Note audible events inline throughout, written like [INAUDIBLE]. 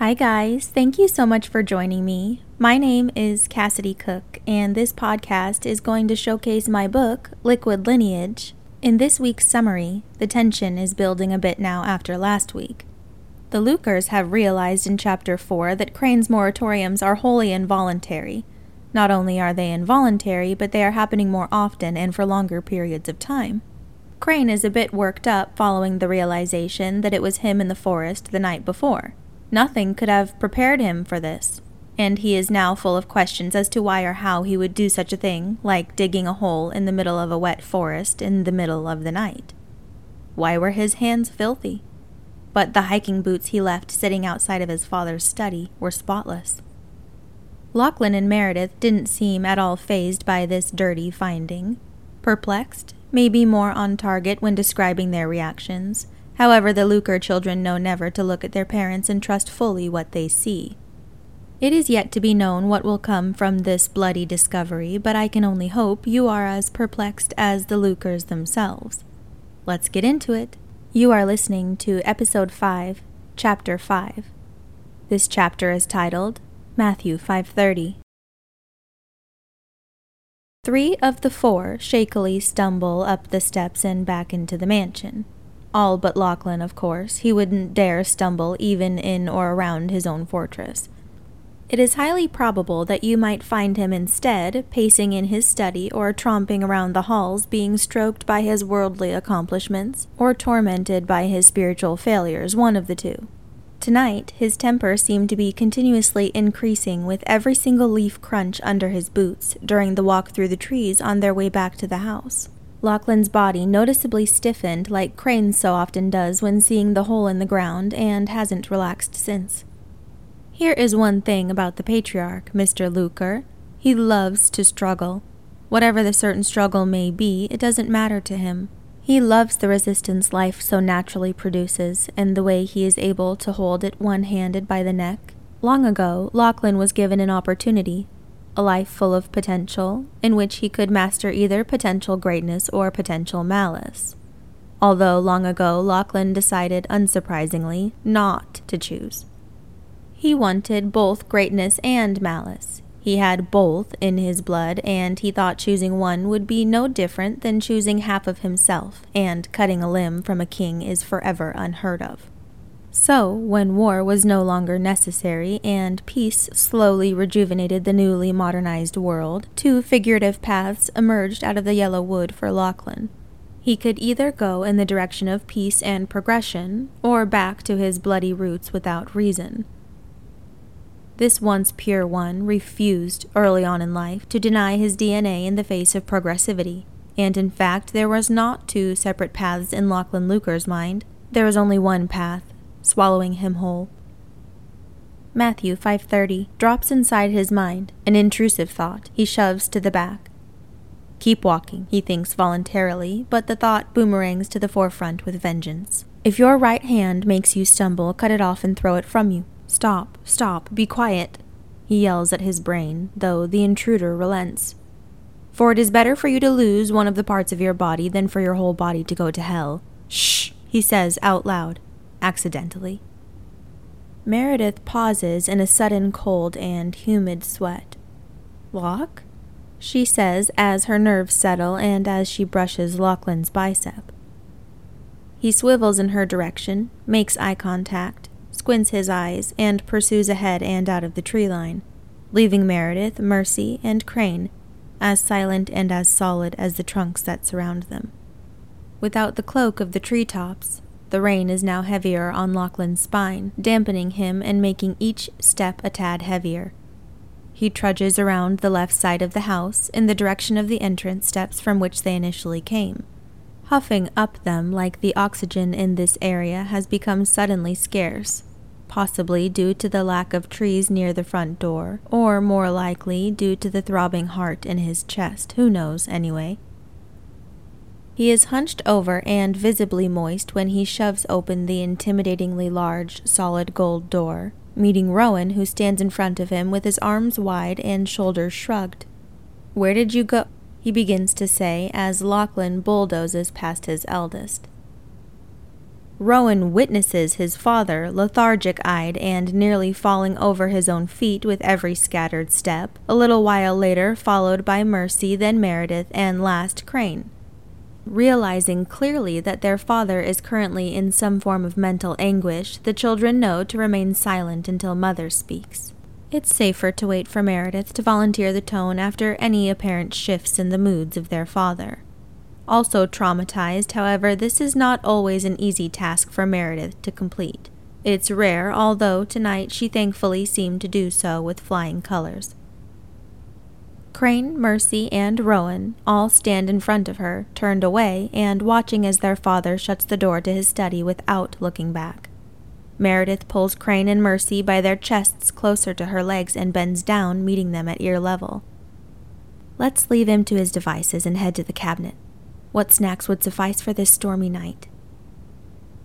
Hi, guys. Thank you so much for joining me. My name is Cassidy Cook, and this podcast is going to showcase my book, Liquid Lineage. In this week's summary, the tension is building a bit now after last week. The Lucres have realized in Chapter 4 that Crane's moratoriums are wholly involuntary. Not only are they involuntary, but they are happening more often and for longer periods of time. Crane is a bit worked up following the realization that it was him in the forest the night before. Nothing could have prepared him for this, and he is now full of questions as to why or how he would do such a thing, like digging a hole in the middle of a wet forest in the middle of the night. Why were his hands filthy? But the hiking boots he left sitting outside of his father's study were spotless. Lachlan and Meredith didn't seem at all fazed by this dirty finding. Perplexed, maybe more on target when describing their reactions, However, the Lucre children know never to look at their parents and trust fully what they see. It is yet to be known what will come from this bloody discovery, but I can only hope you are as perplexed as the Lucres themselves. Let's get into it. You are listening to Episode 5, Chapter 5. This chapter is titled Matthew 5:30. Three of the four shakily stumble up the steps and back into the mansion. All but Lachlan, of course. He wouldn't dare stumble even in or around his own fortress. It is highly probable that you might find him instead pacing in his study or tromping around the halls, being stroked by his worldly accomplishments or tormented by his spiritual failures, one of the two. Tonight, his temper seemed to be continuously increasing with every single leaf crunch under his boots during the walk through the trees on their way back to the house. Lachlan's body noticeably stiffened like Crane's so often does when seeing the hole in the ground and hasn't relaxed since. Here is one thing about the patriarch, Mr. Lucre. He loves to struggle. Whatever the certain struggle may be, it doesn't matter to him. He loves the resistance life so naturally produces and the way he is able to hold it one handed by the neck. Long ago, Lachlan was given an opportunity a life full of potential, in which he could master either potential greatness or potential malice. Although long ago Lachlan decided, unsurprisingly, not to choose. He wanted both greatness and malice. He had both in his blood, and he thought choosing one would be no different than choosing half of himself, and cutting a limb from a king is forever unheard of. So, when war was no longer necessary and peace slowly rejuvenated the newly modernized world, two figurative paths emerged out of the yellow wood for Lachlan. He could either go in the direction of peace and progression, or back to his bloody roots without reason. This once pure one refused, early on in life, to deny his DNA in the face of progressivity, and in fact there was not two separate paths in Lachlan Lucre's mind. There was only one path, swallowing him whole. Matthew 5:30 drops inside his mind, an intrusive thought he shoves to the back. Keep walking, he thinks voluntarily, but the thought boomerangs to the forefront with vengeance. If your right hand makes you stumble, cut it off and throw it from you. Stop, stop, be quiet, he yells at his brain, though the intruder relents. For it is better for you to lose one of the parts of your body than for your whole body to go to hell. Shh, he says out loud accidentally. Meredith pauses in a sudden cold and humid sweat. Walk? She says as her nerves settle and as she brushes Lachlan's bicep. He swivels in her direction, makes eye contact, squints his eyes, and pursues ahead and out of the tree line, leaving Meredith, Mercy, and Crane as silent and as solid as the trunks that surround them. Without the cloak of the tree tops, the rain is now heavier on Lachlan's spine, dampening him and making each step a tad heavier. He trudges around the left side of the house in the direction of the entrance steps from which they initially came. Huffing up them like the oxygen in this area has become suddenly scarce, possibly due to the lack of trees near the front door, or more likely due to the throbbing heart in his chest, who knows, anyway. He is hunched over and visibly moist when he shoves open the intimidatingly large, solid gold door, meeting Rowan, who stands in front of him with his arms wide and shoulders shrugged. Where did you go? he begins to say as Lachlan bulldozes past his eldest. Rowan witnesses his father, lethargic eyed and nearly falling over his own feet with every scattered step, a little while later, followed by Mercy, then Meredith, and last Crane. Realizing clearly that their father is currently in some form of mental anguish, the children know to remain silent until Mother speaks. It's safer to wait for Meredith to volunteer the tone after any apparent shifts in the moods of their father. Also traumatized, however, this is not always an easy task for Meredith to complete. It's rare, although tonight she thankfully seemed to do so with flying colors. Crane, Mercy, and Rowan all stand in front of her, turned away, and watching as their father shuts the door to his study without looking back. Meredith pulls Crane and Mercy by their chests closer to her legs and bends down, meeting them at ear level. Let's leave him to his devices and head to the cabinet, what snacks would suffice for this stormy night?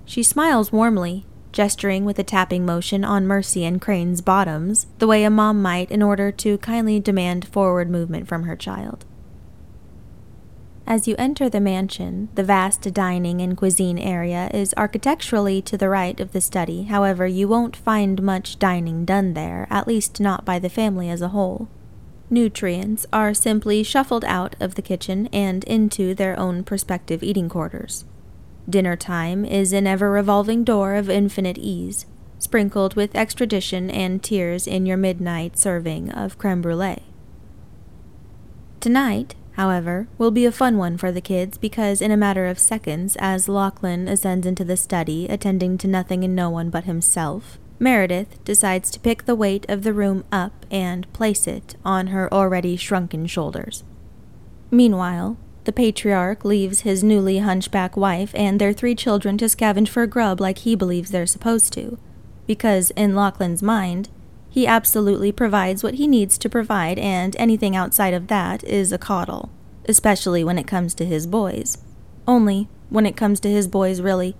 She smiles warmly, gesturing with a tapping motion on Mercy and Crane's bottoms, the way a mom might in order to kindly demand forward movement from her child. As you enter the mansion, the vast dining and cuisine area is architecturally to the right of the study, however, you won't find much dining done there, at least not by the family as a whole. Nutrients are simply shuffled out of the kitchen and into their own prospective eating quarters. Dinner time is an ever revolving door of infinite ease, sprinkled with extradition and tears in your midnight serving of creme brulee. Tonight, however, will be a fun one for the kids because, in a matter of seconds, as Lachlan ascends into the study, attending to nothing and no one but himself, Meredith decides to pick the weight of the room up and place it on her already shrunken shoulders. Meanwhile, the patriarch leaves his newly hunchback wife and their three children to scavenge for grub like he believes they're supposed to, because in Lachlan's mind, he absolutely provides what he needs to provide, and anything outside of that is a coddle, especially when it comes to his boys. Only, when it comes to his boys, really,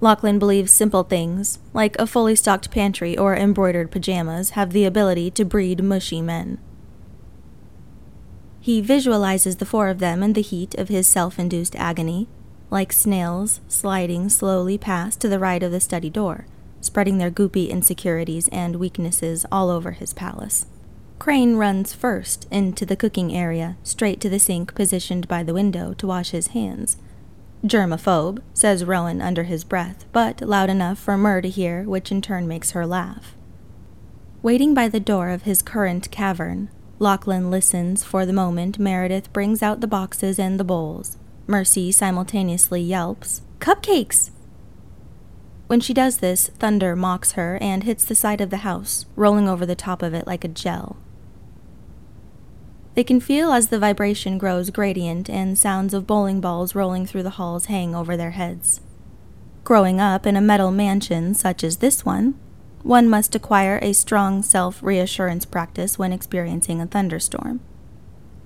Lachlan believes simple things, like a fully stocked pantry or embroidered pajamas, have the ability to breed mushy men. He visualizes the four of them in the heat of his self induced agony, like snails sliding slowly past to the right of the study door, spreading their goopy insecurities and weaknesses all over his palace. Crane runs first into the cooking area, straight to the sink positioned by the window to wash his hands Germaphobe, says Rowan under his breath, but loud enough for Mur to hear, which in turn makes her laugh. Waiting by the door of his current cavern, Lachlan listens for the moment Meredith brings out the boxes and the bowls. Mercy simultaneously yelps, Cupcakes! When she does this, thunder mocks her and hits the side of the house, rolling over the top of it like a gel. They can feel as the vibration grows gradient and sounds of bowling balls rolling through the halls hang over their heads. Growing up in a metal mansion such as this one, one must acquire a strong self reassurance practice when experiencing a thunderstorm.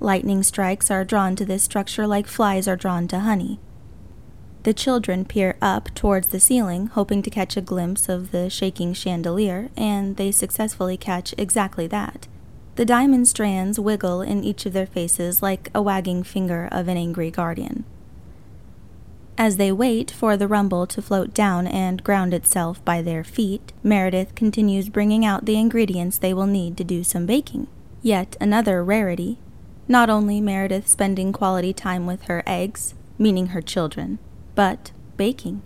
Lightning strikes are drawn to this structure like flies are drawn to honey. The children peer up towards the ceiling, hoping to catch a glimpse of the shaking chandelier, and they successfully catch exactly that the diamond strands wiggle in each of their faces like a wagging finger of an angry guardian. As they wait for the rumble to float down and ground itself by their feet, Meredith continues bringing out the ingredients they will need to do some baking. Yet another rarity. Not only Meredith spending quality time with her eggs, meaning her children, but baking.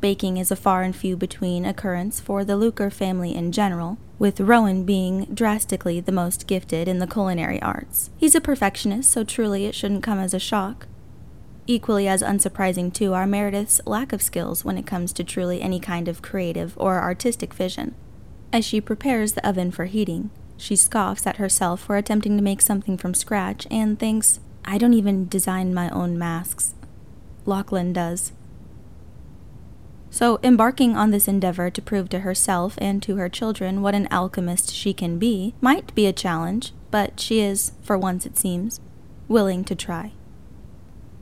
Baking is a far and few between occurrence for the Lucre family in general, with Rowan being drastically the most gifted in the culinary arts. He's a perfectionist, so truly it shouldn't come as a shock. Equally as unsurprising, too, are Meredith's lack of skills when it comes to truly any kind of creative or artistic vision. As she prepares the oven for heating, she scoffs at herself for attempting to make something from scratch and thinks, I don't even design my own masks. Lachlan does. So, embarking on this endeavor to prove to herself and to her children what an alchemist she can be might be a challenge, but she is, for once it seems, willing to try.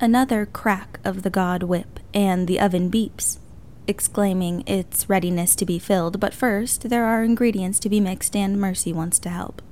Another crack of the god whip, and the oven beeps, exclaiming its readiness to be filled, but first there are ingredients to be mixed, and Mercy wants to help.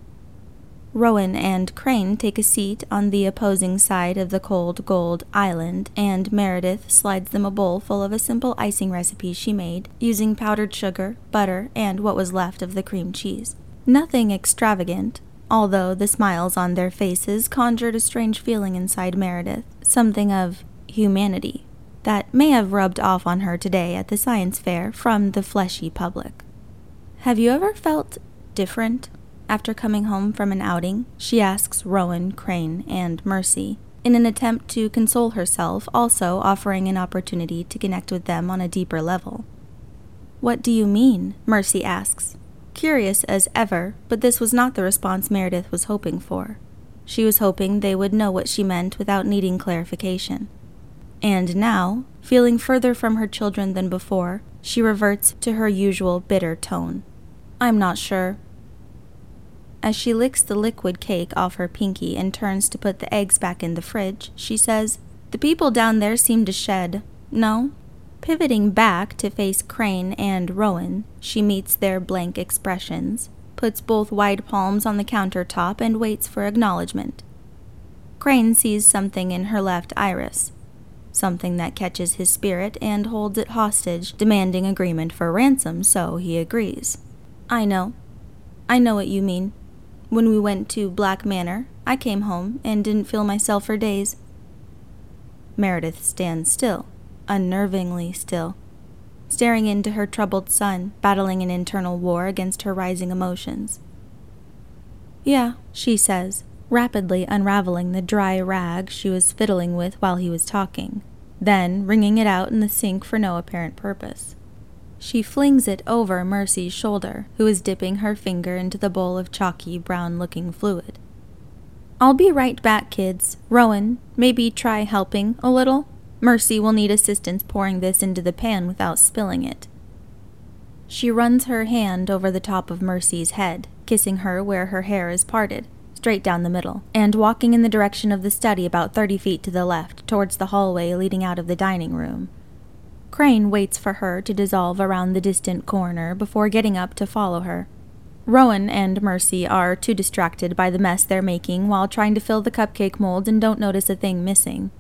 Rowan and Crane take a seat on the opposing side of the cold gold island, and Meredith slides them a bowl full of a simple icing recipe she made, using powdered sugar, butter, and what was left of the cream cheese. Nothing extravagant, although the smiles on their faces conjured a strange feeling inside Meredith, something of humanity, that may have rubbed off on her today at the science fair from the fleshy public. Have you ever felt different after coming home from an outing, she asks Rowan, Crane, and Mercy, in an attempt to console herself, also offering an opportunity to connect with them on a deeper level. What do you mean? Mercy asks, curious as ever, but this was not the response Meredith was hoping for. She was hoping they would know what she meant without needing clarification. And now, feeling further from her children than before, she reverts to her usual bitter tone. I'm not sure. As she licks the liquid cake off her pinky and turns to put the eggs back in the fridge, she says, The people down there seem to shed. No? Pivoting back to face Crane and Rowan, she meets their blank expressions, puts both wide palms on the countertop, and waits for acknowledgement. Crane sees something in her left iris, something that catches his spirit and holds it hostage, demanding agreement for ransom, so he agrees. I know. I know what you mean. When we went to Black Manor, I came home and didn't feel myself for days. Meredith stands still, unnervingly still, staring into her troubled son, battling an internal war against her rising emotions. Yeah, she says, rapidly unraveling the dry rag she was fiddling with while he was talking, then wringing it out in the sink for no apparent purpose. She flings it over Mercy's shoulder, who is dipping her finger into the bowl of chalky, brown looking fluid. I'll be right back, kids. Rowan, maybe try helping a little? Mercy will need assistance pouring this into the pan without spilling it. She runs her hand over the top of Mercy's head, kissing her where her hair is parted, straight down the middle, and walking in the direction of the study about thirty feet to the left, towards the hallway leading out of the dining room. Crane waits for her to dissolve around the distant corner before getting up to follow her. Rowan and Mercy are too distracted by the mess they're making while trying to fill the cupcake mold and don't notice a thing missing.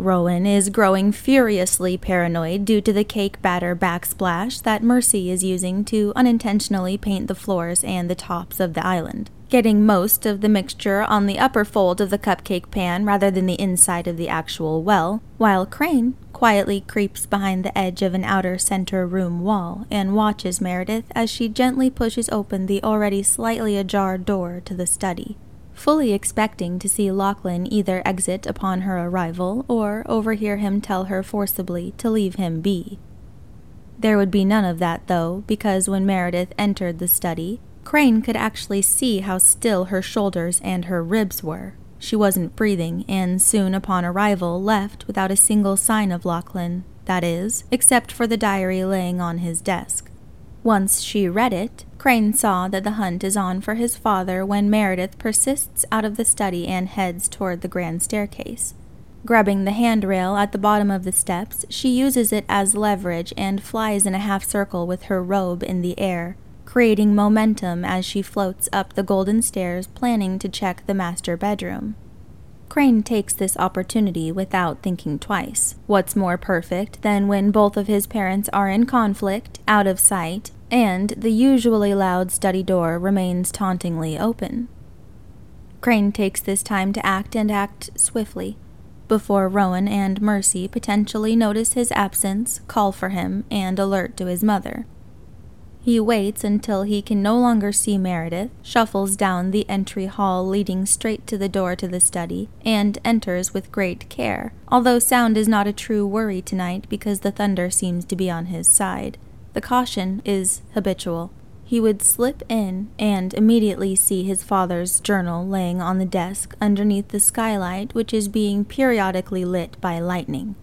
Rowan is growing furiously paranoid due to the cake batter backsplash that Mercy is using to unintentionally paint the floors and the tops of the island, getting most of the mixture on the upper fold of the cupcake pan rather than the inside of the actual well, while Crane quietly creeps behind the edge of an outer center room wall and watches Meredith as she gently pushes open the already slightly ajar door to the study, fully expecting to see Lachlan either exit upon her arrival or overhear him tell her forcibly to leave him be. There would be none of that, though, because when Meredith entered the study, Crane could actually see how still her shoulders and her ribs were. She wasn't breathing, and soon upon arrival left without a single sign of Lachlan, that is, except for the diary laying on his desk. Once she read it, Crane saw that the hunt is on for his father when Meredith persists out of the study and heads toward the grand staircase. Grabbing the handrail at the bottom of the steps, she uses it as leverage and flies in a half circle with her robe in the air, creating momentum as she floats up the golden stairs, planning to check the master bedroom. Crane takes this opportunity without thinking twice. What's more perfect than when both of his parents are in conflict, out of sight, and the usually loud study door remains tauntingly open? Crane takes this time to act and act swiftly, before Rowan and Mercy potentially notice his absence, call for him, and alert to his mother. He waits until he can no longer see Meredith, shuffles down the entry hall leading straight to the door to the study, and enters with great care, although sound is not a true worry tonight because the thunder seems to be on his side. The caution is habitual. He would slip in and immediately see his father's journal laying on the desk underneath the skylight, which is being periodically lit by lightning.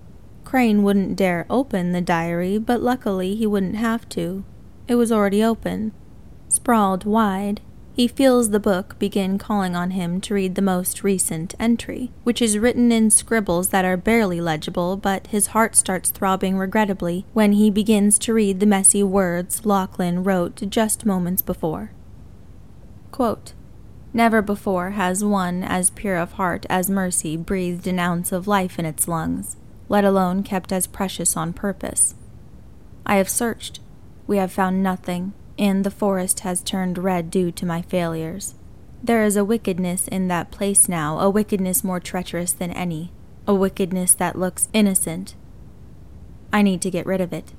Crane wouldn't dare open the diary, but luckily he wouldn't have to. It was already open. Sprawled wide, he feels the book begin calling on him to read the most recent entry, which is written in scribbles that are barely legible, but his heart starts throbbing regrettably when he begins to read the messy words Lachlan wrote just moments before. Quote, Never before has one as pure of heart as Mercy breathed an ounce of life in its lungs, let alone kept as precious on purpose. I have searched. We have found nothing, and the forest has turned red due to my failures. There is a wickedness in that place now, a wickedness more treacherous than any, a wickedness that looks innocent. I need to get rid of it.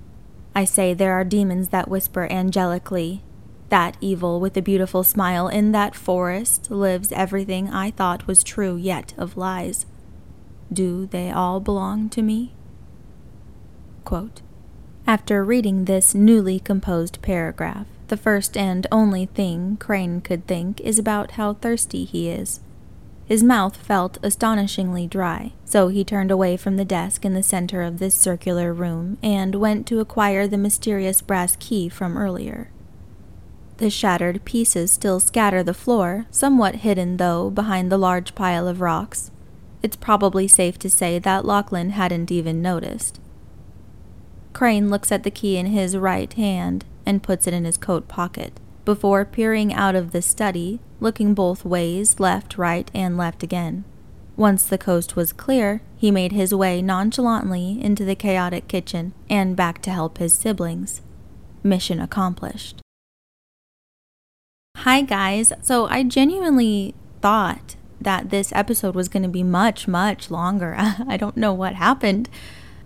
I say there are demons that whisper angelically. That evil with a beautiful smile in that forest lives everything I thought was true yet of lies. Do they all belong to me? Quote, After reading this newly composed paragraph, the first and only thing Crane could think is about how thirsty he is. His mouth felt astonishingly dry, so he turned away from the desk in the center of this circular room and went to acquire the mysterious brass key from earlier. The shattered pieces still scatter the floor, somewhat hidden though behind the large pile of rocks. It's probably safe to say that Lachlan hadn't even noticed. Crane looks at the key in his right hand and puts it in his coat pocket before peering out of the study, looking both ways, left, right, and left again. Once the coast was clear, he made his way nonchalantly into the chaotic kitchen and back to help his siblings. Mission accomplished. Hi, guys. So, I genuinely thought that this episode was going to be much, much longer. [LAUGHS] I don't know what happened.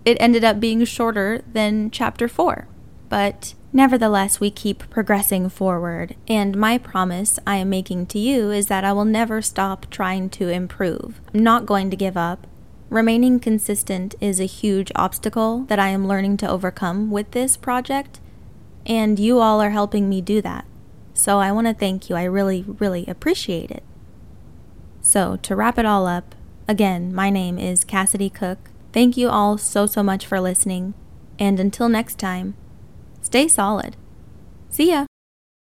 It ended up being shorter than chapter 4. But Nevertheless, we keep progressing forward, and my promise I am making to you is that I will never stop trying to improve. I'm not going to give up. Remaining consistent is a huge obstacle that I am learning to overcome with this project, and you all are helping me do that. So I want to thank you. I really, really appreciate it. So, to wrap it all up, again, my name is Cassidy Cook. Thank you all so, so much for listening, and until next time, Stay solid. See ya.